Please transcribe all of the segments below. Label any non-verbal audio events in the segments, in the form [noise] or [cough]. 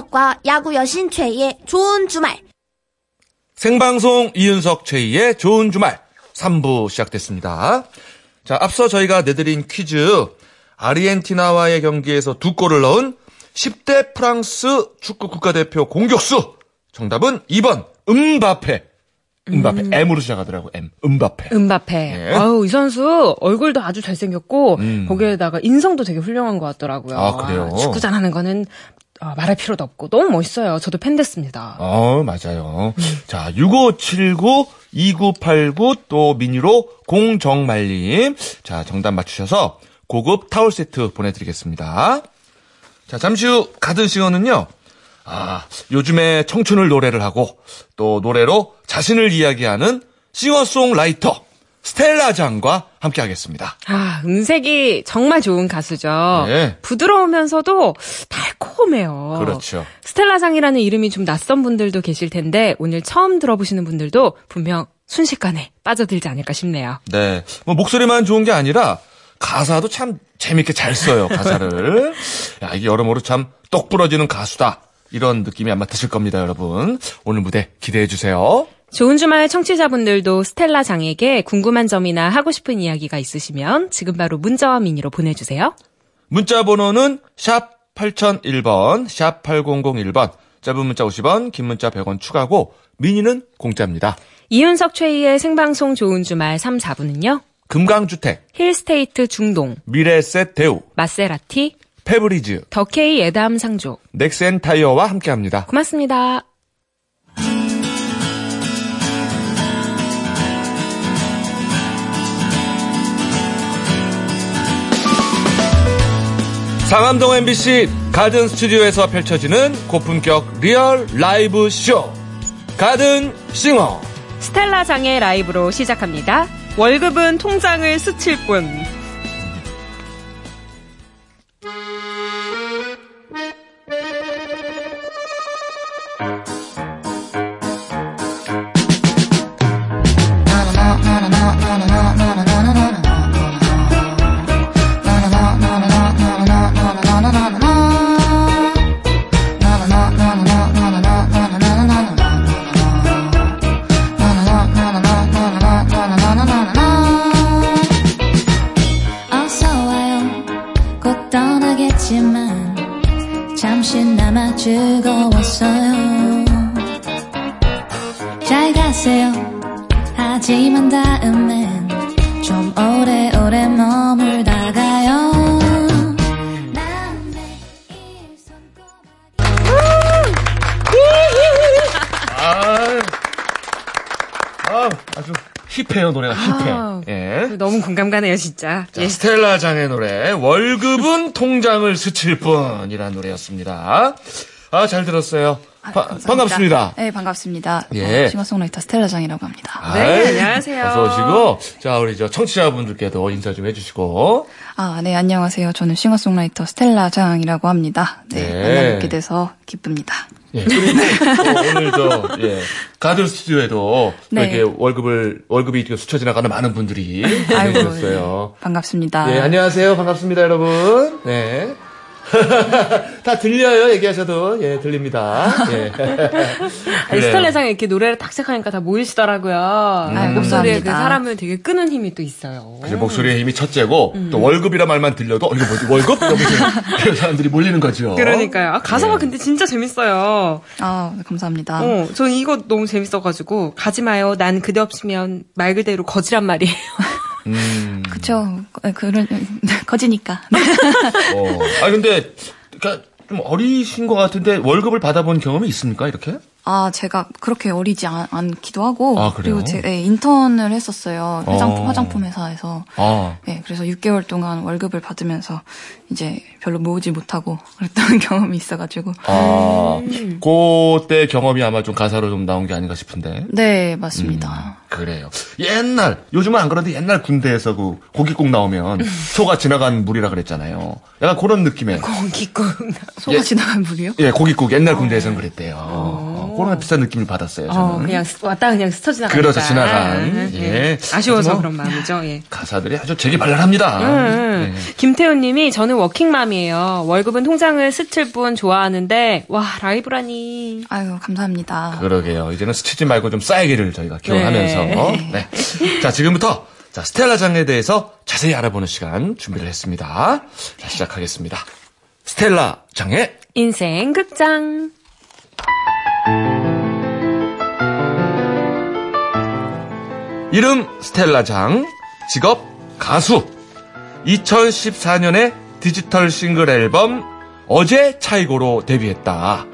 이윤석과 야구 여신 최희의 좋은 주말. 생방송 이윤석 최희의 좋은 주말 3부 시작됐습니다. 자, 앞서 저희가 내드린 퀴즈 아르헨티나와의 경기에서 두 골을 넣은 10대 프랑스 축구 국가대표 공격수 정답은 2번 음바페. 음바페 음. M으로 시작하더라고. M. 음바페. 음바페. 예. 아우, 이 선수 얼굴도 아주 잘생겼고, 음. 거기에다가 인성도 되게 훌륭한 것 같더라고요. 아, 그래요? 축구 잘하는 거는 어, 말할 필요도 없고, 너무 멋있어요. 저도 팬 됐습니다. 어, 맞아요. 자, 6579, 2989, 또 미니로 공정말님. 자, 정답 맞추셔서 고급 타월 세트 보내 드리겠습니다. 자, 잠시 후 가든 싱어는요. 아, 요즘에 청춘을 노래를 하고 또 노래로 자신을 이야기하는 싱어송라이터 스텔라 장과 함께 하겠습니다. 아, 음색이 정말 좋은 가수죠. 네. 부드러우면서도 달콤해요. 그렇죠. 스텔라장이라는 이름이 좀 낯선 분들도 계실 텐데, 오늘 처음 들어보시는 분들도 분명 순식간에 빠져들지 않을까 싶네요. 네. 뭐 목소리만 좋은 게 아니라 가사도 참 재밌게 잘 써요, 가사를. [laughs] 야, 이게 여러모로 참 똑 부러지는 가수다. 이런 느낌이 아마 드실 겁니다, 여러분. 오늘 무대 기대해 주세요. 좋은 주말 청취자분들도 스텔라 장에게 궁금한 점이나 하고 싶은 이야기가 있으시면 지금 바로 문자와 미니로 보내주세요. 문자 번호는 샵 8001번, 샵 8001번. 짧은 문자 50원, 긴 문자 100원 추가고 미니는 공짜입니다. 이윤석 최희의 생방송 좋은 주말 3, 4부는요. 금강주택, 힐스테이트 중동, 미래에셋 대우, 마세라티, 페브리즈, 더케이 에담 상조. 넥센 타이어와 함께합니다. 고맙습니다. 상암동 MBC 가든 스튜디오에서 펼쳐지는 고품격 리얼 라이브 쇼 가든 싱어 스텔라 장의 라이브로 시작합니다. 월급은 통장을 스칠 뿐. 아, 아 아주 힙해요 노래가 힙해 아, 예. 너무 공감 가네요, 진짜. 자, 스텔라 장의 노래 월급은 통장을 스칠 뿐이라는 노래였습니다 아 잘 들었어요 바- 반갑습니다 네, 반갑습니다. 예. 어, 싱어송라이터 스텔라장이라고 합니다. 네, 아이, 안녕하세요. 어서 오시고 자 우리 저 청취자분들께도 인사 좀 해주시고 아, 네, 안녕하세요. 저는 싱어송라이터 스텔라장이라고 합니다. 네, 네. 만나 뵙게 돼서 기쁩니다. 예, 그리고 또 오늘 저, 예, 가든 스튜디오에도 또 네. 이렇게 월급을, 월급이 이렇게 스쳐 지나가는 많은 분들이 계셨어요. 네, 반갑습니다. 예, 안녕하세요. 반갑습니다, 여러분. 네. 다 들려요, 얘기하셔도. 예, 들립니다. 예. [laughs] 아니, 그래요. 스텔라상에 이렇게 노래를 딱 시작하니까 다 모이시더라고요. 아유, 목소리에 그. 사람을 되게 끄는 힘이 또 있어요. 그래서 목소리의 힘이 첫째고, 음. 또 월급이라 말만 들려도, 어, 이거 뭐지, 월급? 이러면서 [laughs] 그 사람들이 몰리는 거죠. 그러니까요. 아, 가사가 예. 근데 진짜 재밌어요. 아, 네, 감사합니다. 어, 전 이거 너무 재밌어가지고 가지 마요. 난 그대 없으면 말 그대로 거지란 말이에요. [laughs] 음. 그쵸. 어, 그런, [laughs] 거지니까. 어. 아 근데, 그니까, 좀 어리신 것 같은데, 월급을 받아본 경험이 있습니까, 이렇게? 아, 제가 그렇게 어리지 않, 않기도 하고. 아, 그래요? 리고 제, 네, 인턴을 했었어요. 화장품, 어. 화장품 회사에서. 아. 네, 그래서 6개월 동안 월급을 받으면서 이제 별로 모으지 못하고 그랬던 [laughs] 경험이 있어가지고. 아, 음. 그때 경험이 아마 좀 가사로 좀 나온 게 아닌가 싶은데. 네, 맞습니다. 그래요. 옛날, 요즘은 안 그런데 옛날 군대에서 그 고깃국 나오면 [laughs] 소가 지나간 물이라 그랬잖아요. 약간 그런 느낌의. 공기꾼. [laughs] 소가 예. 지나간 물이요? 예, 고깃국 옛날 군대에서는 그랬대요. 어, 그런 비슷한 느낌을 받았어요. 저는. 어, 그냥 스- 왔다 그냥 스쳐 지나가니까. 그렇죠, 지나간. 음, 예. 아쉬워서 뭐- 그런 마음이죠. 예. 가사들이 아주 재기발랄합니다. 음. 네. 김태훈 님이 저는 워킹맘이에요. 월급은 통장을 스칠 뿐 좋아하는데 와 라이브라니. 아유, 감사합니다. 그러게요. 이제는 스치지 말고 좀 쌓이기를 저희가 기원하면서. 네. 자, 지금부터 자, 스텔라 장에 대해서 자세히 알아보는 시간 준비를 했습니다. 자, 시작하겠습니다. 스텔라 장의 인생 극장. 이름 스텔라 장, 직업 가수. 2014년에 디지털 싱글 앨범 어제 차이고로 데뷔했다.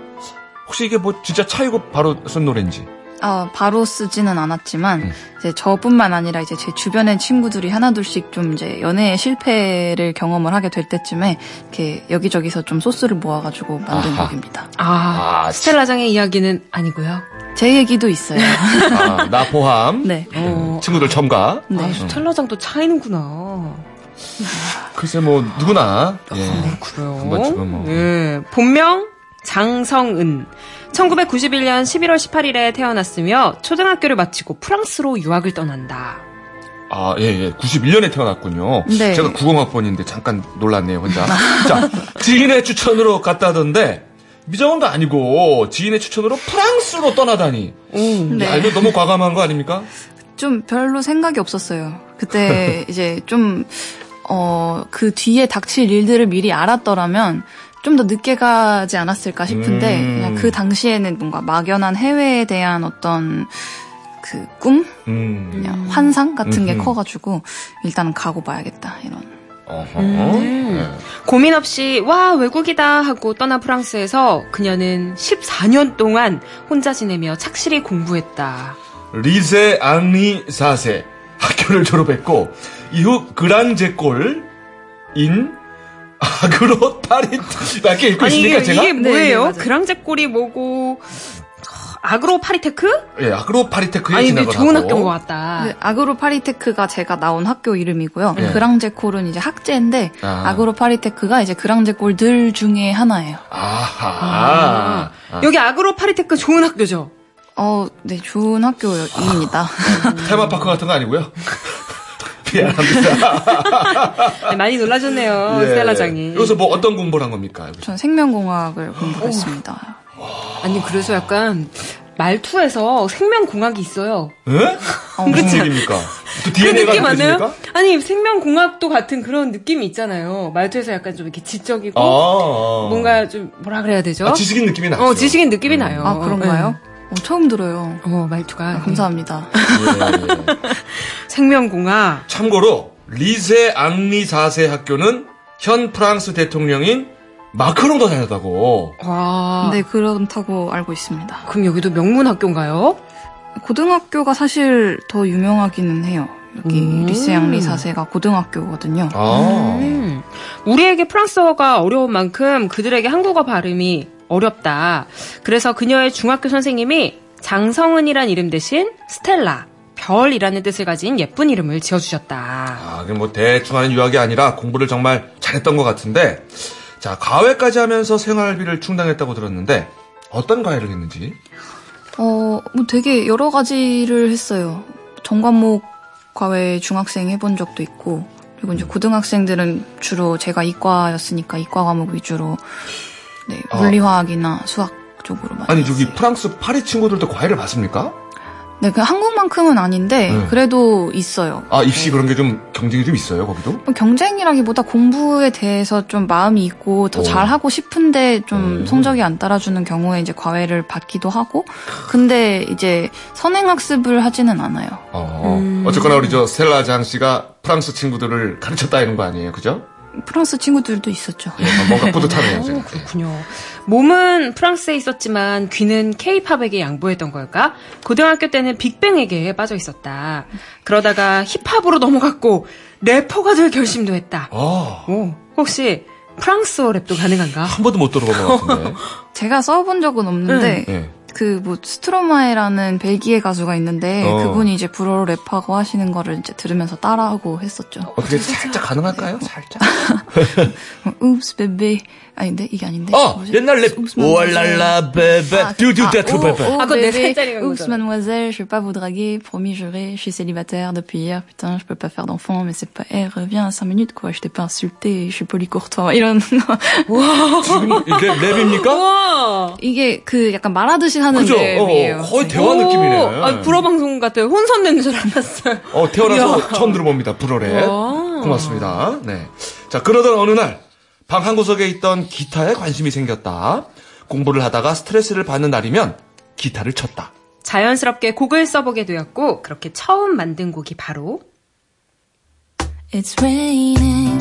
혹시 이게 뭐 진짜 차이고 바로 쓴 노래인지? 아, 바로 쓰지는 않았지만, 음. 이제 저뿐만 아니라 이제 제 주변의 친구들이 하나둘씩 좀 이제 연애의 실패를 경험을 하게 될 때쯤에, 이렇게 여기저기서 좀 소스를 모아가지고 만든 아하. 곡입니다. 아, 아, 스텔라장의 이야기는 아니고요. 제 얘기도 있어요. 아, 나 포함. [laughs] 네. 어. 친구들 첨가. 네. 아, 스텔라장도 차이는구나. [laughs] 글쎄 뭐 누구나 예. 그래요. 한 번쯤은 뭐. 예. 본명 장성은. 1991년 11월 18일에 태어났으며 초등학교를 마치고 프랑스로 유학을 떠난다. 아, 예, 예. 91년에 태어났군요. 네. 제가 90학번인데 잠깐 놀랐네요, 혼자. 자, 지인의 추천으로 갔다던데, 미정원도 아니고, 지인의 추천으로 프랑스로 떠나다니. 네. 야, 이거 너무 과감한 거 아닙니까? 좀 별로 생각이 없었어요. 그때 [laughs] 이제 좀, 어, 그 뒤에 닥칠 일들을 미리 알았더라면 좀 더 늦게 가지 않았을까 싶은데, 음. 그냥 그 당시에는 뭔가 막연한 해외에 대한 어떤 그 꿈? 음. 그냥 환상 같은 게. 커가지고, 일단은 가고 봐야겠다, 이런. 음. 예. 고민 없이 와 외국이다 하고 떠난 프랑스에서 그녀는 14년 동안 혼자 지내며 착실히 공부했다. 리세 앙리 4세 학교를 졸업했고 이후 그랑제콜인 아그로 파리 몇개 읽고 아니 있습니까 이게, 제가? 이게 네, 뭐예요? 네, 맞아요. 그랑제콜이 뭐고 아그로 파리테크? 예, 아그로 파리테크에 아니 근데 좋은 하고. 학교인 것 같다. 그 아그로 파리테크가 제가 나온 학교 이름이고요. 네. 그랑제콜은 이제 학제인데, 아. 아그로 파리테크가 이제 그랑제콜들 중에 하나예요. 아하. 아, 여기 아그로 파리테크 좋은 학교죠. 어, 네, 좋은 학교입니다. [laughs] 테마파크 같은 거 아니고요. [laughs] 미안합니다. [laughs] 네, 많이 놀라셨네요, 예. 스텔라장이. 여기서 뭐 어떤 공부를 한 겁니까? 여기서? 전 생명공학을 공부했습니다. 아니 그래서 약간 말투에서 생명공학이 있어요. 예? 무슨 얘기입니까? 또그 DNA가 느낌? 느껴집니까? 아니 생명공학도 같은 그런 느낌이 있잖아요. 말투에서 약간 좀 이렇게 지적이고 아, 아. 뭔가 좀 뭐라 그래야 되죠? 아, 지식인 느낌이 나죠. 어 지식인 느낌이 나요. 아, 그런가요? 어, 처음 들어요. 네. 어 말투가 아, 감사합니다. 예, [laughs] 예. 생명공학. 참고로 리세 앙리 4세 학교는 현 프랑스 대통령인 마크롱도 다녔다고. 와. 네, 그렇다고 알고 있습니다. 그럼 여기도 명문 학교인가요? 고등학교가 사실 더 유명하기는 해요. 여기 음. 리세앙 리사세가 고등학교거든요. 아. 음. 우리에게 프랑스어가 어려운 만큼 그들에게 한국어 발음이 어렵다. 그래서 그녀의 중학교 선생님이 장성은이란 이름 대신 스텔라, 별이라는 뜻을 가진 예쁜 이름을 지어주셨다. 아, 그뭐 대충 하는 유학이 아니라 공부를 정말 잘했던 것 같은데, 자, 과외까지 하면서 생활비를 충당했다고 들었는데, 어떤 과외를 했는지? 어, 뭐 되게 여러 가지를 했어요. 전과목 과외 중학생 해본 적도 있고, 그리고 이제 고등학생들은 주로 제가 이과였으니까 이과 과목 위주로, 네, 아. 물리화학이나 수학 쪽으로 많이. 아니, 저기 프랑스 파리 친구들도 과외를 받습니까? 네, 그 한국만큼은 아닌데, 네. 그래도 있어요. 아, 입시 그런 게 좀 경쟁이 좀 있어요, 거기도? 뭐 경쟁이라기보다 공부에 대해서 좀 마음이 있고 더 오. 잘하고 싶은데 좀 음. 성적이 안 따라주는 경우에 이제 과외를 받기도 하고 근데 이제 선행학습을 하지는 않아요. 어, 음. 어쨌거나 우리 저 스텔라장 씨가 프랑스 친구들을 가르쳤다 이런 거 아니에요, 그죠? 프랑스 친구들도 있었죠. 예, 뭔가 뿌듯하네요, 오, 제가. 그렇군요. 몸은 프랑스에 있었지만 귀는 케이팝에게 양보했던 걸까? 고등학교 때는 빅뱅에게 빠져 있었다. 그러다가 힙합으로 넘어갔고 래퍼가 될 결심도 했다. 아, 오, 혹시 프랑스어 랩도 가능한가? 한 번도 못 들어본 것 같은데. [laughs] 제가 써본 적은 없는데 예. 그 뭐 스트로마에라는 벨기에 가수가 있는데 어. 그분이 이제 불어로 랩하고 하시는 거를 이제 들으면서 따라하고 했었죠. 어떻게 살짝 가능할까요? 살짝. Oops baby 아닌데 이게 아닌데. 어, 뭐지? 옛날 랩. Oops, mademoiselle. 오랄라 베베 아, 듀듀데트 아, 베베. oh, oh, 아, 그건 네 bébé, 살짜리 간 Oups, 거잖아. mademoiselle, je vais pas vous draguer, promis, juré, je suis célibataire depuis hier, putain, je peux pas faire d'enfant, mais c'est pas, eh, reviens à 5 minutes, quoi, je t'ai pas insulté, je suis poli courtois, 이런 거. 지금 이게 랩입니까? 와. 이게 그 약간 말하듯이 하는 그죠? 랩이에요. 어, 거의 대화 느낌이네. 아, 불어 방송 같아요. 혼선 내는 줄 알았어요. 어, 태어나서 처음 들어봅니다. 불어랩. 와. 고맙습니다. 네. 자, 그러던 어느 날, 방 한 구석에 있던 기타에 관심이 생겼다. 공부를 하다가 스트레스를 받는 날이면 기타를 쳤다. 자연스럽게 곡을 써보게 되었고 그렇게 처음 만든 곡이 바로 It's raining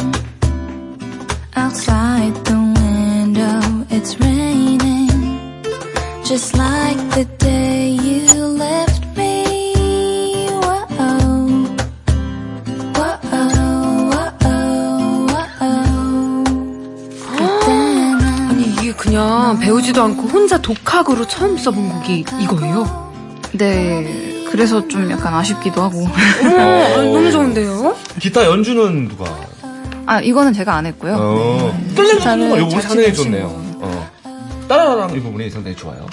outside the window. It's raining just like the day 그냥 배우지도 않고 혼자 독학으로 처음 써본 곡이 이거예요? 네, 그래서 좀 약간 아쉽기도 하고. 어머, 아니, 너무 좋은데요? 기타 연주는 누가? 아, 이거는 제가 안 했고요. 어, 거, 이 부분이 잘 상당히 좋네요. 어. 따라라랑 이 부분이 상당히 좋아요.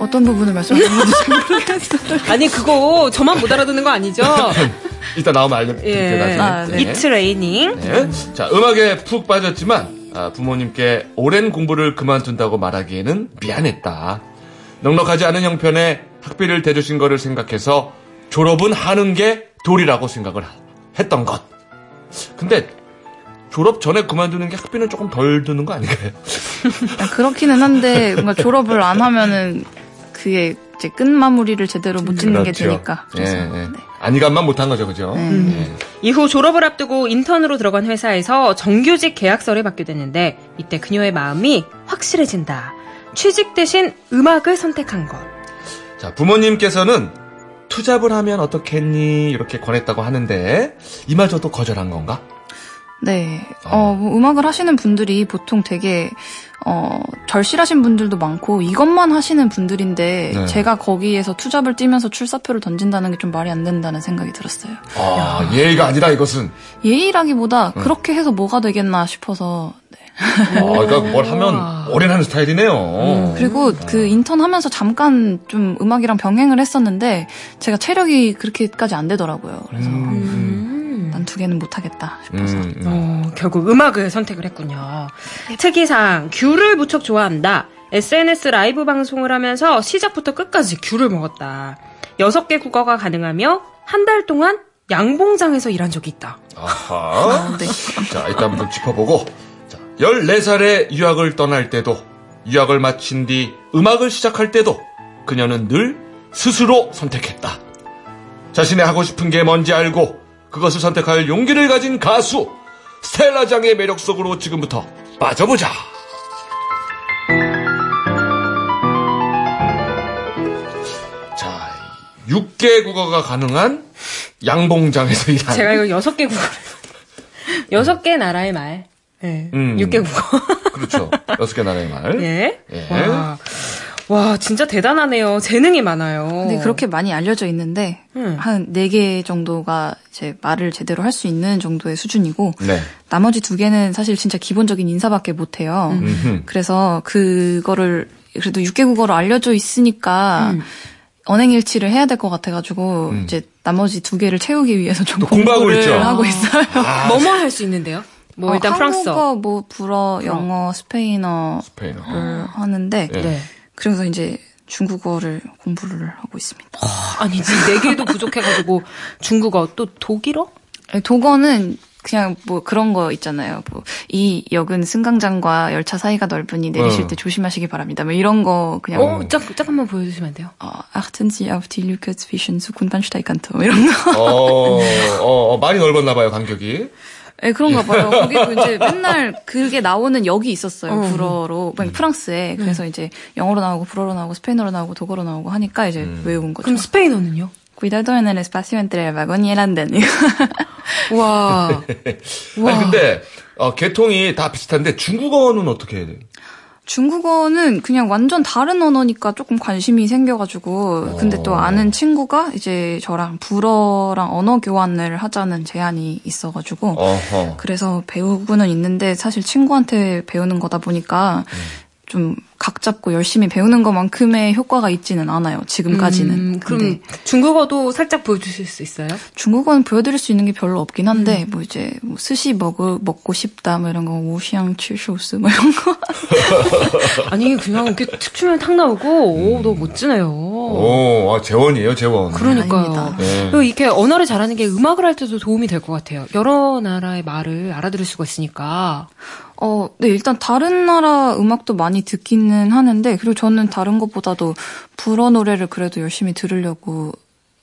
어떤 부분을 말씀하시는지 잘 모르겠어요. [laughs] 아니 그거 저만 못 알아듣는 거 아니죠? [laughs] 이따 나오면 알려드릴게요. 예. 아, 네. It's raining. 네. 자, 음악에 푹 빠졌지만 아, 부모님께 오랜 공부를 그만둔다고 말하기에는 미안했다. 넉넉하지 않은 형편에 학비를 대주신 거를 생각해서 졸업은 하는 게 도리라고 생각을 하- 했던 것. 근데 졸업 전에 그만두는 게 학비는 조금 덜 드는 거 아닌가요? 아, 그렇기는 한데 뭔가 졸업을 안 하면은 그게 이제 끝 마무리를 제대로 못 짓는 게 되니까. 예, 그래서, 예. 네. 안일감만 못한 거죠, 그죠? 음. 예. 이후 졸업을 앞두고 인턴으로 들어간 회사에서 정규직 계약서를 받게 되는데 이때 그녀의 마음이 확실해진다. 취직 대신 음악을 선택한 것. 자, 부모님께서는 투잡을 하면 어떻겠니? 이렇게 권했다고 하는데, 이마저도 거절한 건가? 네. 어, 뭐 음악을 하시는 분들이 보통 되게, 어, 절실하신 분들도 많고, 이것만 하시는 분들인데, 네. 제가 거기에서 투잡을 뛰면서 출사표를 던진다는 게 좀 말이 안 된다는 생각이 들었어요. 아, 예의가 아니라 이것은. 예의라기보다 네. 그렇게 해서 뭐가 되겠나 싶어서, 네. 아, 그러니까 뭘 하면 올인하는 스타일이네요. 그리고 그 인턴 하면서 잠깐 좀 음악이랑 병행을 했었는데, 제가 체력이 그렇게까지 안 되더라고요. 그래서, 음. 난두 개는 못하겠다 싶어서. 음, 음. 어, 결국 음악을 선택을 했군요. 특이사항, 귤을 무척 좋아한다. SNS 라이브 방송을 하면서 시작부터 끝까지 귤을 먹었다. 여섯 개 국어가 가능하며 한 달 동안 양봉장에서 일한 적이 있다. 아하. 네. 자, 일단 한번 짚어보고. 자, 14살에 유학을 떠날 때도, 유학을 마친 뒤 음악을 시작할 때도, 그녀는 늘 스스로 선택했다. 자신의 하고 싶은 게 뭔지 알고, 그것을 선택할 용기를 가진 가수, 스텔라장의 매력 속으로 지금부터 빠져보자. 자, 6개 국어가 가능한 양봉장에서 일하는 제가 이거 여섯 개 국어를. 여섯 개 나라의 말. 네. 음. 육개 국어. 그렇죠. 여섯 개 나라의 말. 예. 예. 와. 와, 진짜 대단하네요. 재능이 많아요. 근데 그렇게 많이 알려져 있는데 음. 한네 개 정도가 제 말을 제대로 할 수 있는 정도의 수준이고 네. 나머지 두 개는 사실 진짜 기본적인 인사밖에 못 해요. 음흠. 그래서 그거를 그래도 6개 국어로 알려져 있으니까 음. 언행일치를 해야 될 것 같아가지고 음. 이제 나머지 두 개를 채우기 위해서 좀또 공부하고 있죠. 하고 있어요. 뭐뭐 할 수 있는데요? 뭐 어, 일단 프랑스어. 한국어, 뭐 불어, 영어, 스페인어를 스페인어. 하는데 예. 네. 그러면서 이제 중국어를 공부를 하고 있습니다. 아니, 지금 네 개도 부족해가지고 중국어 또 독일어? 독어는 그냥 뭐 그런 거 있잖아요. 뭐 이 역은 승강장과 열차 사이가 넓으니 내리실 어. 때 조심하시기 바랍니다. 뭐 이런 거 그냥 어, 잠, 잠깐만 보여 주시면 안 돼요? 어, achten Sie auf die Lücke zwischen Zug und Bahnsteigkante 뭐 이런 거. 어, 어, 어, 많이 넓었나 봐요, 간격이. 네, 그런가 봐요. 거기도 이제 맨날 그게 나오는 역이 있었어요. 어. 불어로. 막 프랑스에. 그래서 이제 영어로 나오고 불어로 나오고 스페인어로 나오고 독어로 나오고 하니까 이제 외운 거죠. 그럼 스페인어는요? Cuidado en el espacio entre el vagón y el andén. [laughs] [laughs] 와. 아니, 근데, 어, 개통이 다 비슷한데 중국어는 어떻게 해야 돼요? 중국어는 그냥 완전 다른 언어니까 조금 관심이 생겨가지고 근데 또 아는 친구가 이제 저랑 불어랑 언어 교환을 하자는 제안이 있어가지고 어허. 그래서 배우고는 있는데 사실 친구한테 배우는 거다 보니까 좀 각 잡고 열심히 배우는 것만큼의 효과가 있지는 않아요. 지금까지는. 음, 그럼 근데 중국어도 살짝 보여주실 수 있어요? 중국어는 보여드릴 수 있는 게 별로 없긴 한데 뭐 이제 뭐 스시 먹을 먹고 싶다 뭐 이런 거 우시앙 칠쇼스 뭐 이런 거. [laughs] 아니 그냥 이렇게 툭 추면 탁 나오고 오 너무 멋지네요. 오, 아, 재원이에요, 재원. 그러니까요. 네. 그리고 이렇게 언어를 잘하는 게 음악을 할 때도 도움이 될 것 같아요. 여러 나라의 말을 알아들을 수가 있으니까. 어, 네, 일단 다른 나라 음악도 많이 듣기는 하는데, 그리고 저는 다른 것보다도 불어 노래를 그래도 열심히 들으려고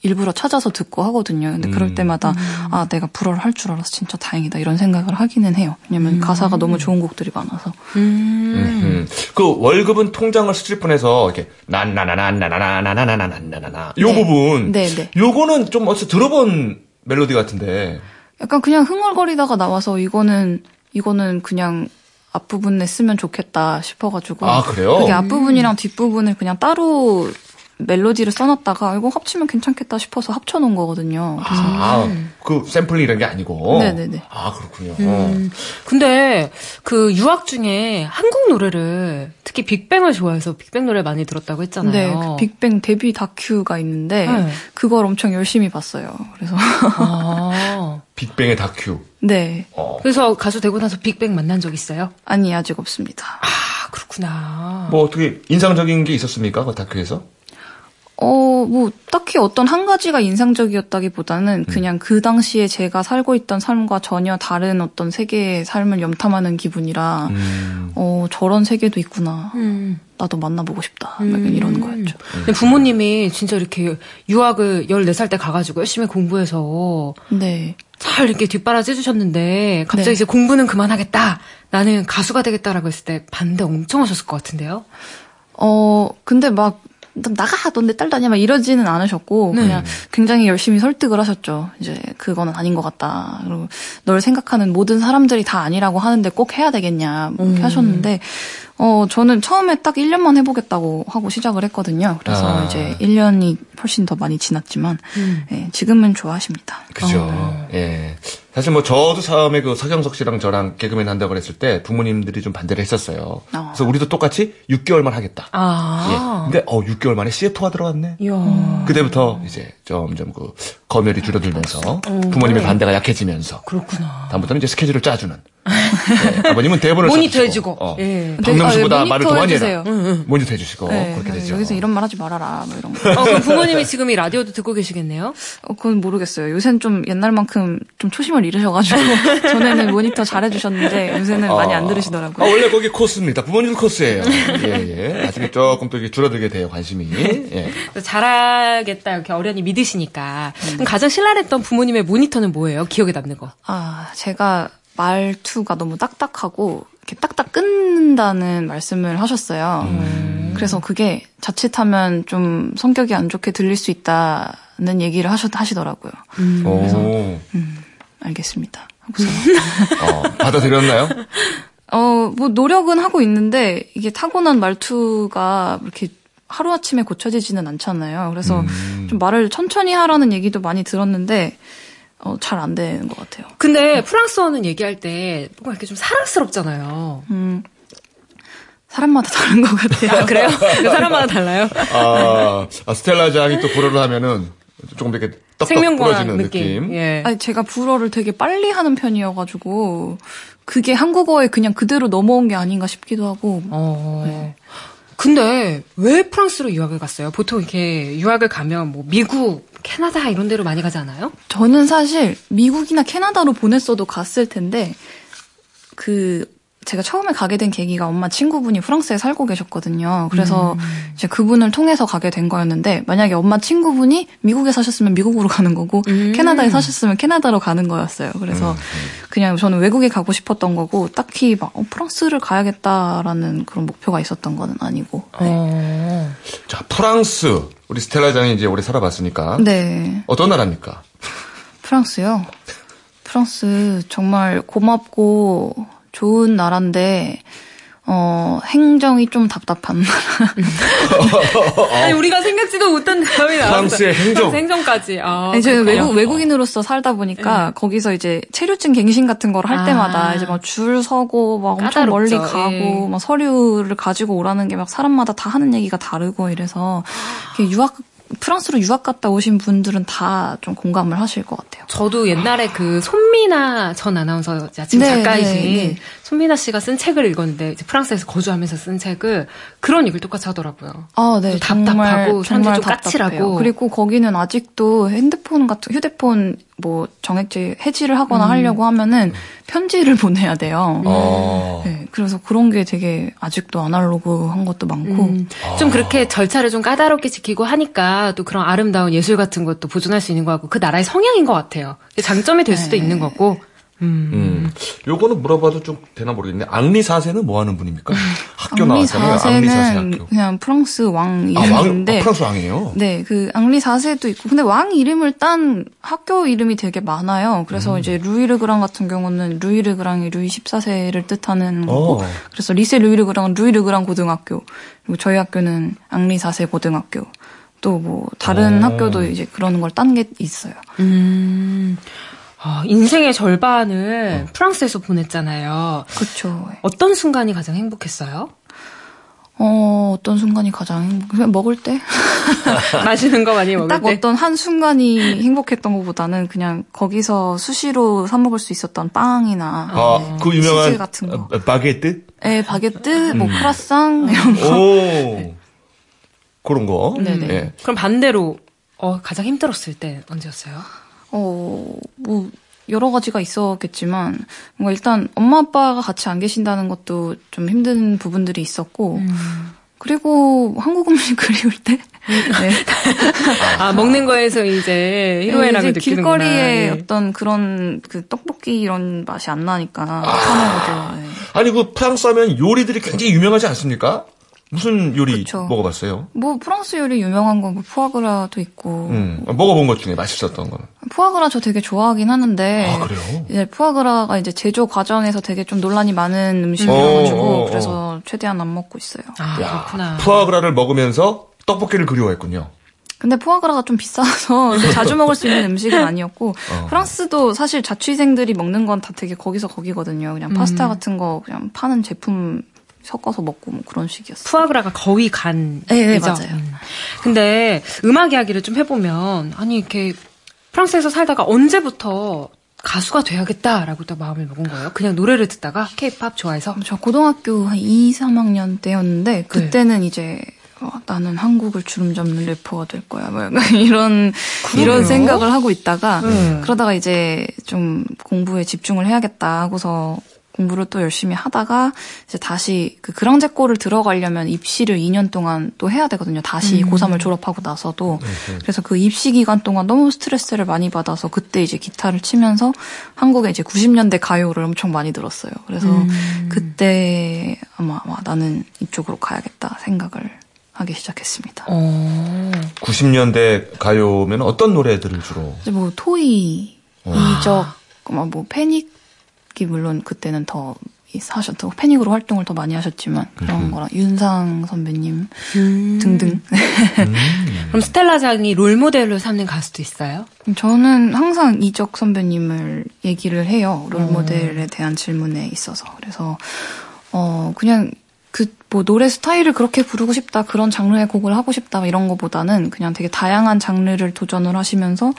일부러 찾아서 듣고 하거든요. 근데 그럴 때마다, 아, 내가 불어를 할 줄 알아서 진짜 다행이다. 이런 생각을 하기는 해요. 왜냐면 가사가 너무 좋은 곡들이 많아서. 음. 그 월급은 통장을 뻔해서 이렇게 난나나나나나나나나나나나나나 요 네. 부분 네, 네. 요거는 좀 어디서 들어본 멜로디 같은데 약간 그냥 흥얼거리다가 나와서 이거는, 이거는 그냥 앞부분에 쓰면 좋겠다 싶어가지고. 아, 그래요? 그게 앞부분이랑 뒷부분을 그냥 따로 멜로디를 써놨다가 이거 합치면 괜찮겠다 싶어서 합쳐놓은 거거든요. 그래서 아, 그 샘플링 이런 게 아니고 네네네. 아 그렇군요. 음, 근데 그 유학 중에 한국 노래를 특히 빅뱅을 좋아해서 빅뱅 노래 많이 들었다고 했잖아요. 네, 그 빅뱅 데뷔 다큐가 있는데 네. 그걸 엄청 열심히 봤어요. 그래서 아, [laughs] 빅뱅의 다큐. 네, 어. 그래서 가수 되고 나서 빅뱅 만난 적 있어요? 아니 아직 없습니다. 아 그렇구나. 뭐 어떻게 인상적인 게 있었습니까? 그 다큐에서? 어, 뭐 딱히 어떤 한 가지가 인상적이었다기 보다는 그냥 그 당시에 제가 살고 있던 삶과 전혀 다른 어떤 세계의 삶을 염탐하는 기분이라 음. 어 저런 세계도 있구나. 음. 나도 만나보고 싶다. 약간 이런 거였죠. 근데 부모님이 진짜 이렇게 유학을 14살 때 가가지고 열심히 공부해서 네. 잘 이렇게 뒷바라지 해주셨는데 갑자기 네. 이제 공부는 그만하겠다. 나는 가수가 되겠다라고 했을 때 반대 엄청 하셨을 것 같은데요. 어, 근데 막, 너 나가! 넌내 딸도 아니야! 막 이러지는 않으셨고, 네. 그냥 굉장히 열심히 설득을 하셨죠. 이제, 그거는 아닌 것 같다. 그리고 널 생각하는 모든 사람들이 다 아니라고 하는데 꼭 해야 되겠냐. 뭐 이렇게 하셨는데, 어, 저는 처음에 딱 1년만 해보겠다고 하고 시작을 했거든요. 그래서 아. 이제 1년이 훨씬 더 많이 지났지만, 예, 지금은 좋아하십니다. 그죠. 예. 사실 뭐 저도 처음에 그 서경석 씨랑 저랑 개그맨 한다고 그랬을 때 부모님들이 좀 반대를 했었어요. 어. 그래서 우리도 똑같이 6개월만 하겠다. 아. 예. 근데 어 6개월 만에 CF가 들어왔네. 이야. 그때부터 이제 점점 그 검열이 줄어들면서 네. 부모님의 반대가 약해지면서 그렇구나. 다음부터는 이제 스케줄을 짜주는. 네, 아버님은 대본을 모니터 해주고. 어. 예. 박명수 네, 보다 아, 말을 더 많이 해라. 모니터 모니터 해주시고 네, 그렇게 되죠. 여기서 이런 말 하지 말아라. 뭐 이런 거. 어, 그럼 부모님이 지금 이 라디오도 듣고 계시겠네요? 어, 그건 모르겠어요. 요새는 좀 옛날만큼 좀 초심을 잃으셔가지고 [laughs] 전에는 모니터 잘해주셨는데 요새는 많이 안 아, 들으시더라고요. 원래 거기 코스입니다. 부모님도 코스예요. 예, 예. 나중에 조금 또 이렇게 줄어들게 돼요, 관심이. 예. 잘하겠다 이렇게 어련히 믿으시니까. 음. 가장 신랄했던 부모님의 모니터는 뭐예요? 기억에 남는 거. 아 제가 말투가 너무 딱딱하고 이렇게 딱딱 끊는다는 말씀을 하셨어요. 음. 그래서 그게 자칫하면 좀 성격이 안 좋게 들릴 수 있다는 얘기를 하셨, 하시더라고요. 오, 알겠습니다. 하고서 어, 받아들였나요? [laughs] 어, 뭐, 노력은 하고 있는데, 이게 타고난 말투가 이렇게 하루아침에 고쳐지지는 않잖아요. 그래서 음. 좀 말을 천천히 하라는 얘기도 많이 들었는데, 어, 잘 안 되는 것 같아요. 근데 프랑스어는 얘기할 때 뭔가 이렇게 좀 사랑스럽잖아요. 음, 사람마다 다른 것 같아요. 아, 그래요? 그 [laughs] 사람마다 달라요? 아, 아, 스텔라 장이 또 불어를 하면은 조금 이렇게 떡떡 부러지는 느낌. 느낌. 예. 아니, 제가 불어를 되게 빨리 하는 편이어가지고, 그게 한국어에 그냥 그대로 넘어온 게 아닌가 싶기도 하고, 어. 근데 왜 프랑스로 유학을 갔어요? 보통 이렇게 유학을 가면 뭐 미국, 캐나다 이런 데로 많이 가지 않아요? 저는 사실 미국이나 캐나다로 보냈어도 갔을 텐데 그 제가 처음에 가게 된 계기가 엄마 친구분이 프랑스에 살고 계셨거든요. 그래서 이제 그분을 통해서 가게 된 거였는데 만약에 엄마 친구분이 미국에 사셨으면 미국으로 가는 거고 음. 캐나다에 사셨으면 캐나다로 가는 거였어요. 그래서 그냥 저는 외국에 가고 싶었던 거고 딱히 막 어, 프랑스를 가야겠다라는 그런 목표가 있었던 거는 아니고. 네. 어. 자, 프랑스. 우리 스텔라 장이 이제 오래 살아봤으니까. 네. 어떤 나라입니까? 프랑스요? 프랑스 정말 고맙고 좋은 나라인데, 어, 행정이 좀 답답한. [laughs] [laughs] 아니 우리가 생각지도 못한 대답이 나왔어. 프랑스의 행정. 행정까지. 아, 아니, 저는. 외국, 외국인으로서 살다 보니까 거기서 이제 체류증 갱신 같은 걸할 아. 때마다 이제 막 줄 서고 막 엄청 까다롭죠. 멀리 가고 예. 막 서류를 가지고 오라는 게 막 사람마다 다 하는 얘기가 다르고 이래서 유학, 프랑스로 유학 갔다 오신 분들은 다 좀 공감을 하실 것 같아요. 저도 옛날에 그 손미나 전 아나운서 지금 네, 작가이신 네, 네. 손미나 씨가 쓴 책을 읽었는데 프랑스에서 거주하면서 쓴 책을 그런 얘기를 똑같이 하더라고요. 아, 네. 또 답답하고 사람들이 좀 까칠하고. 답답해요. 그리고 거기는 아직도 핸드폰 같은 휴대폰 뭐 정액제 해지를 하거나 음. 하려고 하면은 편지를 [laughs] 보내야 돼요. 어. 네, 그래서 그런 게 되게 아직도 아날로그한 것도 많고 음, 좀 그렇게 절차를 좀 까다롭게 지키고 하니까 또 그런 아름다운 예술 같은 것도 보존할 수 있는 것 같고 그 나라의 성향인 것 같아요. 장점이 될 수도 네. 있는 거고. 음. 음. 요거는 물어봐도 좀 되나 모르겠는데 앙리 4세는 뭐 하는 분입니까? 학교 앙리 나왔잖아요. 앙리 4세 4세는 학교. 그냥 프랑스 왕 아, 왕, 이름인데 아, 프랑스 왕이에요? 네, 그 앙리 4세도 있고 근데 왕 이름을 딴 학교 이름이 되게 많아요. 그래서 음. 이제 루이르그랑 같은 경우는 루이르그랑이 루이 14세를 뜻하는 거고 어. 그래서 리세 루이르그랑은 루이르그랑 고등학교 그리고 저희 학교는 앙리 4세 고등학교 또 뭐 다른 어. 학교도 이제 그런 걸 딴 게 있어요. 음. 아, 인생의 절반을 프랑스에서 보냈잖아요. 그렇죠. 어떤 순간이 가장 행복했어요? 어, 어떤 순간이 가장 행복, 그냥 먹을 때? [laughs] 마시는 거 많이 먹을 딱 때. 어떤 한 순간이 행복했던 것보다는 그냥 거기서 수시로 사먹을 수 있었던 빵이나 아, 네, 그 유명한 치즈 같은 거. 아, 바게트? 네, 바게트, 음. 뭐 크라상 이런 거. 오. [laughs] 그런 거. 네네. 예. 그럼 반대로 어, 가장 힘들었을 때 언제였어요? 어, 뭐 여러 가지가 있었겠지만 뭔가 일단 엄마 아빠가 같이 안 계신다는 것도 좀 힘든 부분들이 있었고 음. 그리고 한국 음식 [laughs] 그리울 때 네. 아, 먹는 거에서 이제 희로애락을 이제 느끼는구나. 길거리에 예. 어떤 그런 그 떡볶이 이런 맛이 안 나니까 편하거죠. 네. 아니, 그 프랑스 하면 요리들이 굉장히 유명하지 않습니까? 무슨 요리 그쵸. 먹어봤어요? 뭐 프랑스 요리 유명한 건뭐 푸아그라도 있고 음, 먹어본 것 중에 맛있었던 거는. 푸아그라 저 되게 좋아하긴 하는데 아, 그래요? 이제 푸아그라가 이제 제조 과정에서 되게 좀 논란이 많은 음식이어가지고 어, 어, 어. 그래서 최대한 안 먹고 있어요. 아, 그렇구나. 푸아그라를 먹으면서 떡볶이를 그리워했군요. 근데 푸아그라가 좀 비싸서 [laughs] 이렇게 자주 먹을 수 있는 음식은 아니었고 어. 프랑스도 사실 자취생들이 먹는 건 다 되게 거기서 거기거든요. 그냥 파스타 음. 같은 거 그냥 파는 제품 섞어서 먹고 뭐 그런 식이었어요. 푸아그라가 거의 간. 네, 네? 맞아요. 음. 근데 음악 이야기를 좀 해보면 아니 이렇게 프랑스에서 살다가 언제부터 가수가 돼야겠다라고 딱 마음을 먹은 거예요. 그냥 노래를 듣다가 케이팝 좋아해서. 저 고등학교 한 2, 3학년 때였는데 네. 그때는 이제 어, 나는 한국을 주름 잡는 래퍼가 될 거야. 뭐 약간 [laughs] 이런 이런 생각을 하고 있다가 음. 그러다가 이제 좀 공부에 집중을 해야겠다 하고서 공부를 또 열심히 하다가 이제 다시 그 그랑제골을 들어가려면 입시를 2년 동안 또 해야 되거든요. 다시 고3을 졸업하고 나서도 그래서 그 입시 기간 동안 너무 스트레스를 많이 받아서 그때 이제 기타를 치면서 한국에 이제 90년대 가요를 엄청 많이 들었어요. 그래서 그때 아마, 아마 나는 이쪽으로 가야겠다 생각을 하기 시작했습니다. 어. 90년대 가요면 어떤 노래들을 주로? 이제 뭐 토이, 이적, 뭐, 뭐 패닉 이 물론 그때는 더 하셨고 패닉으로 활동을 더 많이 하셨지만 그런 거랑 윤상 선배님 등등. 그럼 스텔라장이 롤 모델로 삼는 가수도 있어요? 저는 항상 이적 선배님을 얘기를 해요. 롤 모델에 대한 질문에 있어서. 그래서, 어, 그냥 그, 뭐, 노래 스타일을 그렇게 부르고 싶다, 그런 장르의 곡을 하고 싶다, 이런 거보다는 그냥 되게 다양한 장르를 도전을 하시면서,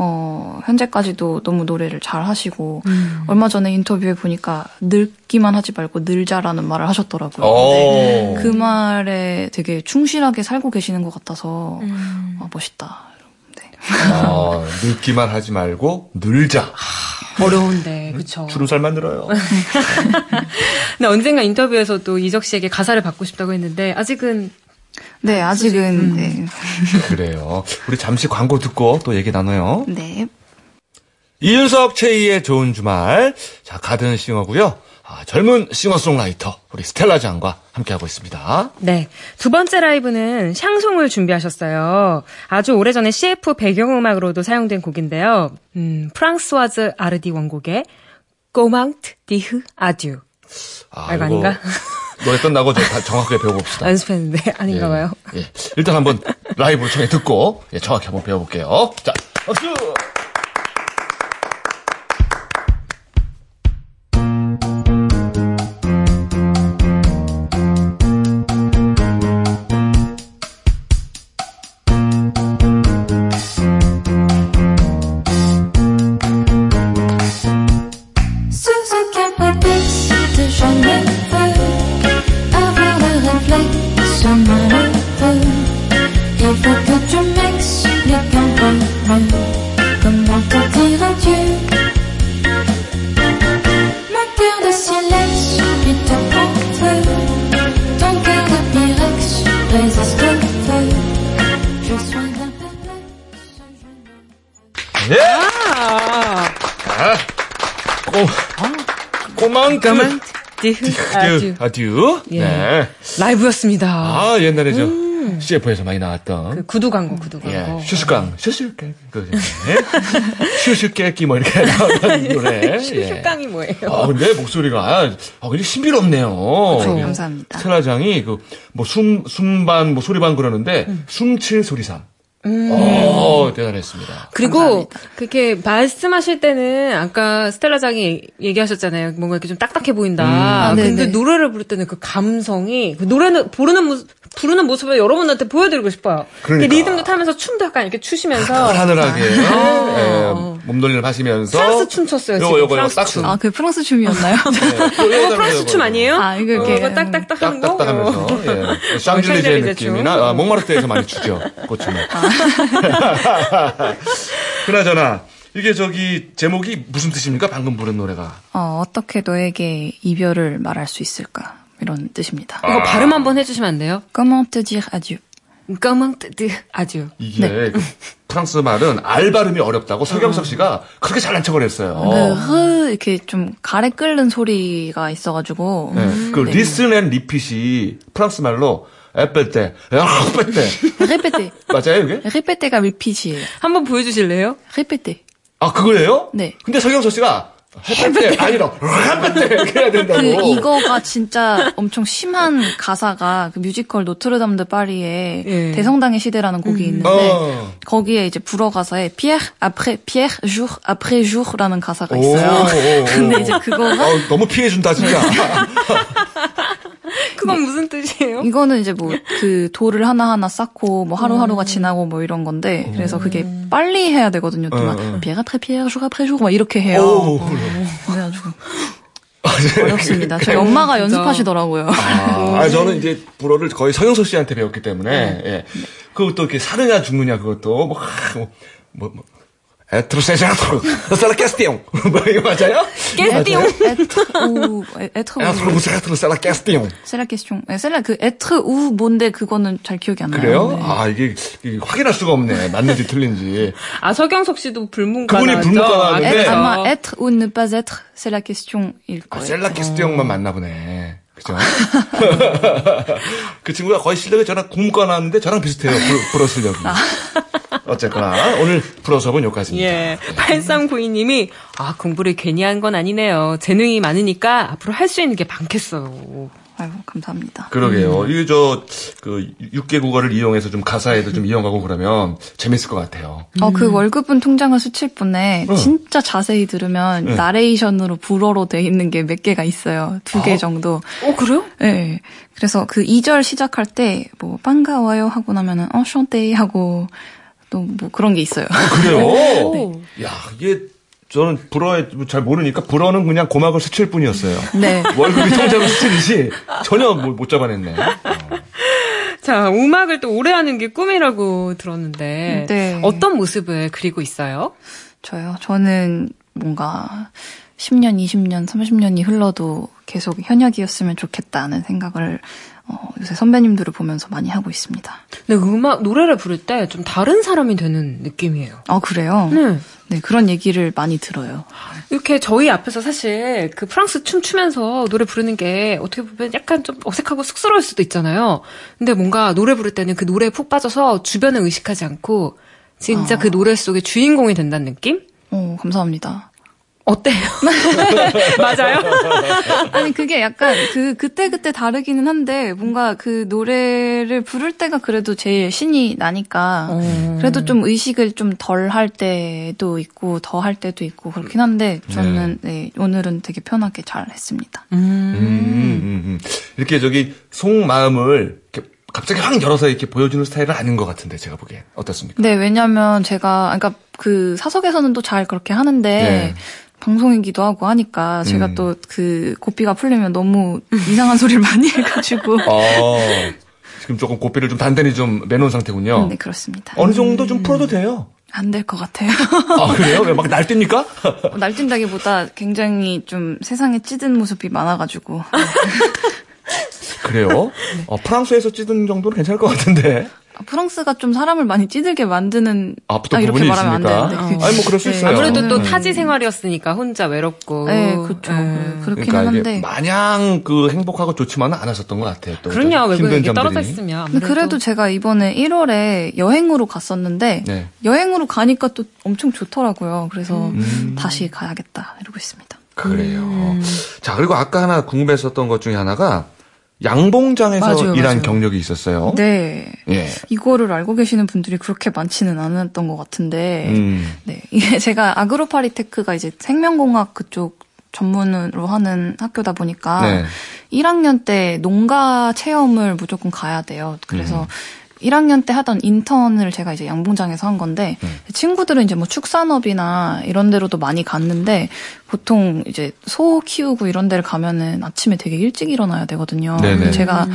어, 현재까지도 너무 노래를 잘 하시고, 얼마 전에 인터뷰에 보니까 늙기만 하지 말고 늘자라는 말을 하셨더라고요. 오. 그 말에 되게 충실하게 살고 계시는 것 같아서, 아, 멋있다. 네. 아, 늙기만 하지 말고 늘자. 어려운데, 그쵸. 주름살 만 들어요. [laughs] 근데 언젠가 인터뷰에서도 이적 씨에게 가사를 받고 싶다고 했는데, 아직은 네, 아직은, 네. [laughs] 그래요. 우리 잠시 광고 듣고 또 얘기 나눠요. 네. 이윤석 최희의 좋은 주말. 자, 가든 싱어고요. 아, 젊은 싱어송라이터 우리 스텔라 장과 함께하고 있습니다. 네. 두 번째 라이브는 샹송을 준비하셨어요. 아주 오래전에 CF 배경음악으로도 사용된 곡인데요. 음, 프랑스와즈 아르디 원곡의 꼬망트 디흐 아듀. 아, 이거 아닌가? [laughs] 노래 끝나고 다 정확하게 배워봅시다. 연습했는데 아닌가 예, 봐요. 예. 일단 한번 라이브로 청해 듣고 예, 정확히 한번 배워볼게요. 자, 박수! 까만 디 아주 아듀. 예. 네. 라이브였습니다. 아, 옛날에 저, CF에서 많이 나왔던. 그 구두 광고, 구두 예, 광고. 슈슈깡, 슈슈깨, 그, 슈슈깨끼 뭐 이렇게 [laughs] 나오는 노래. 슈슈깡이 뭐예요? 아, 근데 목소리가, 아, 굉장히 신비롭네요. 그쵸. 우리 감사합니다. 스텔라장이 그, 뭐, 숨, 숨반, 뭐, 소리반 그러는데, 음. 숨칠 소리 삼. 오, 대단했습니다. 그리고 감사합니다. 그렇게 말씀하실 때는 아까 스텔라장이 얘기하셨잖아요. 뭔가 이렇게 좀 딱딱해 보인다. 아, 근데. 노래를 부를 때는 그 감성이 그 노래는 부르는 모습 부르는 모습을 여러분한테 보여드리고 싶어요. 그러니까. 그 리듬도 타면서 춤도 약간 이렇게 추시면서 하늘하게, 아. 예, 몸놀림을 하시면서. 프랑스 춤 췄어요, 요거, 지금. 요거, 요거 프랑스 딱 춤. 춤. 아, 그 프랑스 춤이었나요? [laughs] 이거 프랑스 춤 아니에요? 아, 이거 이렇게. 어, 이거 딱딱딱 하는 거? 딱딱딱 하면서, 예. [laughs] 샹젤리제 느낌이나, 춤. 아, 몽마르트에서 많이 추죠. 그 춤을. [laughs] 그나저나, 이게 저기, 제목이 무슨 뜻입니까? 방금 부른 노래가. 어, 어떻게 너에게 이별을 말할 수 있을까? 이런 뜻입니다. 이거 발음 한번 해주시면 안 돼요? Comment te dire adieu? Comment te dire adieu. 이게 그 프랑스 말은 R 발음이 어렵다고 서경석 씨가 그렇게 잘난 척을 했어요. 그, 흐, 이렇게 좀 가래 끓는 소리가 있어가지고. 네, 그 listen and repeat이 프랑스 말로 répéter, répéter, répéter. 맞아요 이게? répéter가 repeat이에요. 한번 보여주실래요? répéter. 아 그거예요? 네. 근데 서경석 씨가 répéter 아니라 이렇게 해야 된다고. 그 이거가 진짜 엄청 심한 가사가 그 뮤지컬 노트르담 드 파리에 예. 대성당의 시대라는 곡이 있는데 어. 거기에 이제 불어 가사에 Pierre après Pierre jour après jour라는 가사가 오, 있어요. 오, 오. [laughs] 근데 이제 그거가 어, 너무 피해 준다 진짜. [laughs] 그건 무슨 뜻이에요? 이거는 이제 뭐 그 돌을 하나하나 쌓고 뭐 하루하루가 지나고 뭐 이런 건데 그래서 그게 빨리 해야 되거든요. 또막 어, 어. Pierre jour après jour 막 이렇게 해요. 오. 그래가지고 어렵습니다. 저희 엄마가 진짜. 연습하시더라고요. 아, 아니, 저는 이제 불어를 거의 서경석 씨한테 배웠기 때문에, 네. 예. 그것도 이렇게 사느냐 죽느냐 그것도, 뭐, 하, 뭐, 뭐, 뭐. 에트로 세자토, 살라 캐스티용. 뭐, 이거 맞아요? 깨스띠용. être ou être 에트로 ou 캐스티용. c'est la question. 네, c'est la 그 être ou 뭔데 그거는 잘 기억이 안 나요. 그래요? 네. 아, 이게, 이게 확인할 수가 없네. 맞는지 틀린지. 아 서경석 씨도 불문과 그분이 나왔죠? 불문과 나왔는데. 그래서. 아마 être ou ne pas être c'est la question일 아, 거예요. 셀라 캐스티용만 맞나 보네. 그죠? [laughs] 그 친구가 거의 실력이 저랑 국문과 나왔는데 저랑 비슷해요. 불어, 불어 실력이. 어쨌거나, 오늘 불어 수업은 여기까지입니다. 예. 8392님이, 아, 공부를 괜히 한 건 아니네요. 재능이 많으니까 앞으로 할 수 있는 게 많겠어요. 아유 감사합니다. 그러게요. 음. 이게 저, 그, 6개 국어를 이용해서 좀 가사에도 좀 이용하고 그러면 재밌을 것 같아요. 어, 그 월급은 통장을 스칠 뿐에 응. 진짜 자세히 들으면 네. 나레이션으로 불어로 돼 있는 게 몇 개가 있어요. 두개 아. 정도. 어, 그래요? 네. 그래서 그 2절 시작할 때 뭐 반가워요 하고 나면은 어 션테이 하고 또 뭐 그런 게 있어요. 그래요? 오. [laughs] 야, 이게, 저는 불어에 잘 모르니까 불어는 그냥 고막을 스칠 뿐이었어요. [laughs] 네. 월급이 통장을 스치듯이 전혀 못, 못 잡아냈네. 자, 음악을 또 오래 하는 게 꿈이라고 들었는데, 네. 어떤 모습을 그리고 있어요? 저요. 저는 뭔가 10년, 20년, 30년이 흘러도 계속 현역이었으면 좋겠다는 생각을 어, 요새 선배님들을 보면서 많이 하고 있습니다. 근데 음악, 노래를 부를 때 좀 다른 사람이 되는 느낌이에요. 아 그래요? 네. 네, 그런 얘기를 많이 들어요. 이렇게 저희 앞에서 사실 그 프랑스 춤 추면서 노래 부르는 게 어떻게 보면 약간 좀 어색하고 쑥스러울 수도 있잖아요. 근데 뭔가 노래 부를 때는 그 노래에 푹 빠져서 주변을 의식하지 않고 진짜 아. 그 노래 속의 주인공이 된다는 느낌? 어, 감사합니다. 어때요? [laughs] 맞아요? 아니 그게 약간 그 그때 그때 다르기는 한데 뭔가 그 노래를 부를 때가 그래도 제일 신이 나니까 그래도 좀 의식을 좀 덜 할 때도 있고 더 할 때도 있고 그렇긴 한데 저는 네, 오늘은 되게 편하게 잘 했습니다. 음, 음, 음. 이렇게 저기 속마음을 이렇게 갑자기 확 열어서 이렇게 보여주는 스타일은 아닌 것 같은데 제가 보기엔 어떻습니까? 네, 왜냐면 제가 그러니까 그 사석에서는 또 잘 그렇게 하는데 네. 방송이기도 하고 하니까 제가 음. 또그 고삐가 풀리면 너무 이상한 소리를 많이 [laughs] 해가지고 어, 지금 조금 고삐를 좀 단단히 좀 매놓은 상태군요. 네 그렇습니다. 어느 정도 좀 풀어도 돼요. 안 될 것 같아요. 아, 그래요? 왜 막 날뛰니까? 날뛴다기보다 굉장히 좀 세상에 찌든 모습이 많아가지고 [laughs] 그래요? 어, 프랑스에서 찌든 정도는 괜찮을 것 같은데. 아, 프랑스가 좀 사람을 많이 찌들게 만드는 아, 또 이렇게 부분이 말하면 있습니까? 안 되는데 아니, 뭐 그럴 수 네. 있어요. 아무래도 또 음. 타지 생활이었으니까 혼자 외롭고. 네, 그렇죠. 예. 그렇긴 그러니까 한데 마냥 그 행복하고 좋지만은 않았었던 것 같아요. 또 그럼요. 좀 외국에 이렇게 떨어져. 있으면. 근데 아무래도. 그래도 제가 이번에 1월에 여행으로 갔었는데 네. 여행으로 가니까 또 엄청 좋더라고요. 그래서 음. 다시 가야겠다 이러고 있습니다. 그래요. 음. 자, 그리고 아까 하나 궁금했었던 것 중에 하나가 양봉장에서 맞아요, 일한 맞아요. 경력이 있었어요. 네. 예. 이거를 알고 계시는 분들이 그렇게 많지는 않았던 것 같은데, 음. 네. 이게 [laughs] 제가 아그로파리테크가 이제 생명공학 그쪽 전문으로 하는 학교다 보니까, 네. 1학년 때 농가 체험을 무조건 가야 돼요. 그래서 음. 1학년 때 하던 인턴을 제가 이제 양봉장에서 한 건데 음. 친구들은 이제 뭐 축산업이나 이런 데로도 많이 갔는데 보통 이제 소 키우고 이런 데를 가면은 아침에 되게 일찍 일어나야 되거든요. 네네. 제가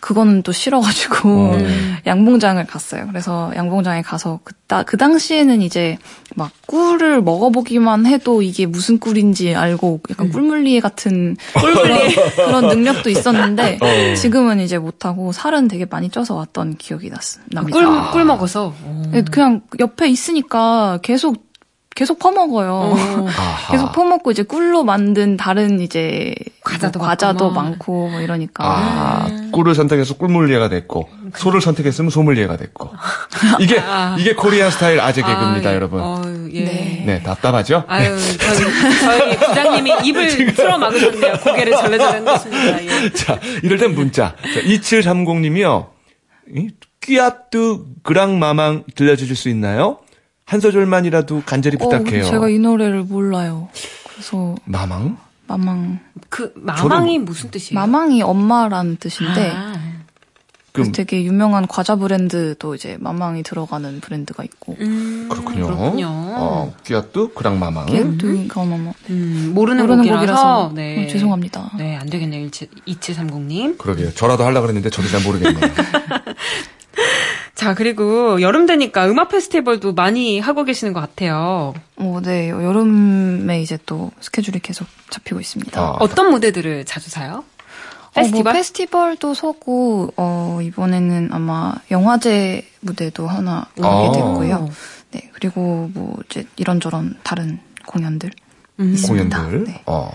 그거는 또 싫어가지고 음. [laughs] 양봉장을 갔어요. 그래서 양봉장에 가서 그, 따- 그 당시에는 이제 막 꿀을 먹어보기만 해도 이게 무슨 꿀인지 알고 약간 꿀물리에 같은 [laughs] 그런, 그런 능력도 있었는데 어. 지금은 이제 못하고 살은 되게 많이 쪄서 왔던 기억이 났, 납니다. 꿀, 꿀 먹어서. 어. 네, 그냥 옆에 있으니까 계속 계속 퍼먹어요. 어. [laughs] 계속 퍼먹고 이제 꿀로 만든 다른 이제 과자도 뭐 과자도 많구만. 많고 뭐 이러니까 아, 꿀을 선택해서 꿀물리에가 됐고, 소를 선택했으면 소물리에가 됐고. [laughs] 이게, 이게 코리안 스타일 아재 개그입니다, 아유, 여러분. 어유, 예. 네. 네, 답답하죠? 아유, 저희, 저희 부장님이 입을 [laughs] 틀어 막으셨네요. 고개를 절레절레 흔드십니다. 예. 자, 이럴 땐 문자. 자, 2730님이요. 끼아뚜 그랑마망 들려주실 수 있나요? 한 소절만이라도 간절히 어, 부탁해요. 제가 이 노래를 몰라요. 그래서 마망? 마망 그, 마망이 무슨 뜻이에요? 마망이 엄마라는 뜻인데 아, 그럼 되게 유명한 과자 브랜드도 이제 마망이 들어가는 브랜드가 있고 음, 그렇군요. 그렇군요. 어, 끼아뚜 그랑 마망. 걔도 마망 음, 모르는, 모르는 곡이라서, 곡이라서 네. 어, 죄송합니다. 네, 안 되겠네요. 2730님. 그러게요. 저라도 하려고 그랬는데 저도 잘 모르겠네요. [laughs] 자, 그리고 여름 되니까 음악 페스티벌도 많이 하고 계시는 것 같아요. 어, 네 여름에 이제 또 스케줄이 계속 잡히고 있습니다. 아, 어떤 무대들을 자주 사요? 페스티벌? 어, 뭐 페스티벌도 서고 어 이번에는 아마 영화제 무대도 하나 아. 하게 됐고요. 네 그리고 뭐 이제 이런저런 다른 공연들 있습니다. 공연들. 네. 어,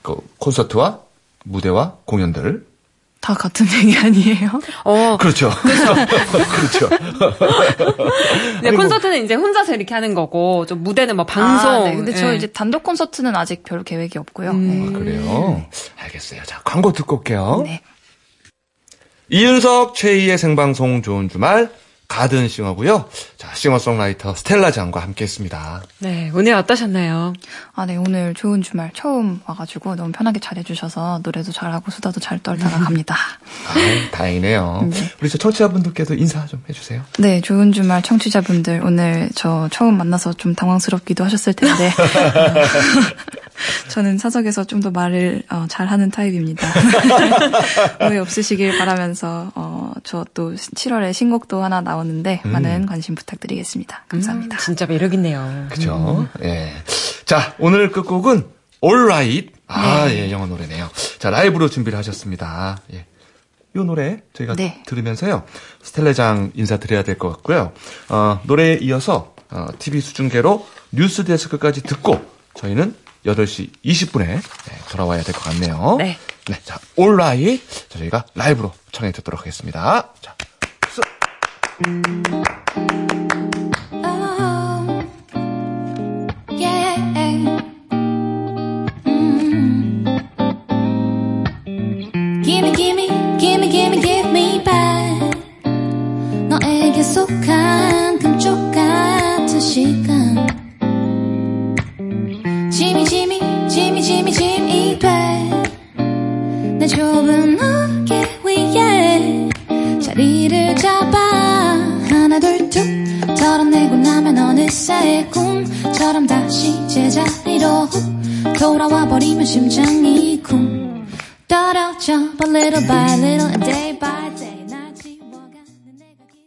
그 콘서트와 무대와 공연들. 다 같은 [laughs] 얘기 아니에요? 어, 그렇죠. [laughs] 그렇죠. 네, 콘서트는 이제 혼자서 이렇게 하는 거고, 좀 무대는 뭐 방송. 아, 네. 근데 저 예. 이제 단독 콘서트는 아직 별 계획이 없고요. 음. 아, 그래요? 알겠어요. 자, 광고 듣고 올게요. 네. 네. 이윤석 최희의 생방송 좋은 주말 가든싱어고요. 자, 싱어송라이터 스텔라 장과 함께했습니다. 네, 오늘 어떠셨나요? 아, 네. 오늘 좋은 주말 처음 와가지고 너무 편하게 잘해주셔서 노래도 잘하고 수다도 잘 떨다가 갑니다. [laughs] 아, 다행이네요. 우리 저 청취자분들께도 인사 좀 해주세요. 네, 좋은 주말 청취자분들 오늘 저 처음 만나서 좀 당황스럽기도 하셨을 텐데 [laughs] [laughs] 저는 사석에서 좀 더 말을 어, 잘하는 타입입니다. 오해 없으시길 바라면서 어, 저 또 7월에 신곡도 하나 나 오는데 많은 관심 부탁드리겠습니다. 감사합니다. 진짜 매력있네요. 그죠? 예. 자, 오늘 끝곡은 Alright. 아, 예, 영어 노래네요. 자, 라이브로 준비를 하셨습니다. 예. 이 노래 저희가 네. 들으면서요. 스텔레장 인사드려야 될 것 같고요. 어, 노래에 이어서 어, TV 수중계로 뉴스 데스크까지 듣고 저희는 8시 20분에 돌아와야 될 것 같네요. 네. 네, 자, Alright. 자, 저희가 라이브로 청해 듣도록 하겠습니다. 자, 지미 지미 지미 지미 돼내 좁은 눈 둘툭 털어내고 나면 어느새 꿈처럼 다시 제자리로 훅 돌아와 버리면 심장이 쿵 떨어져 But little by little and day by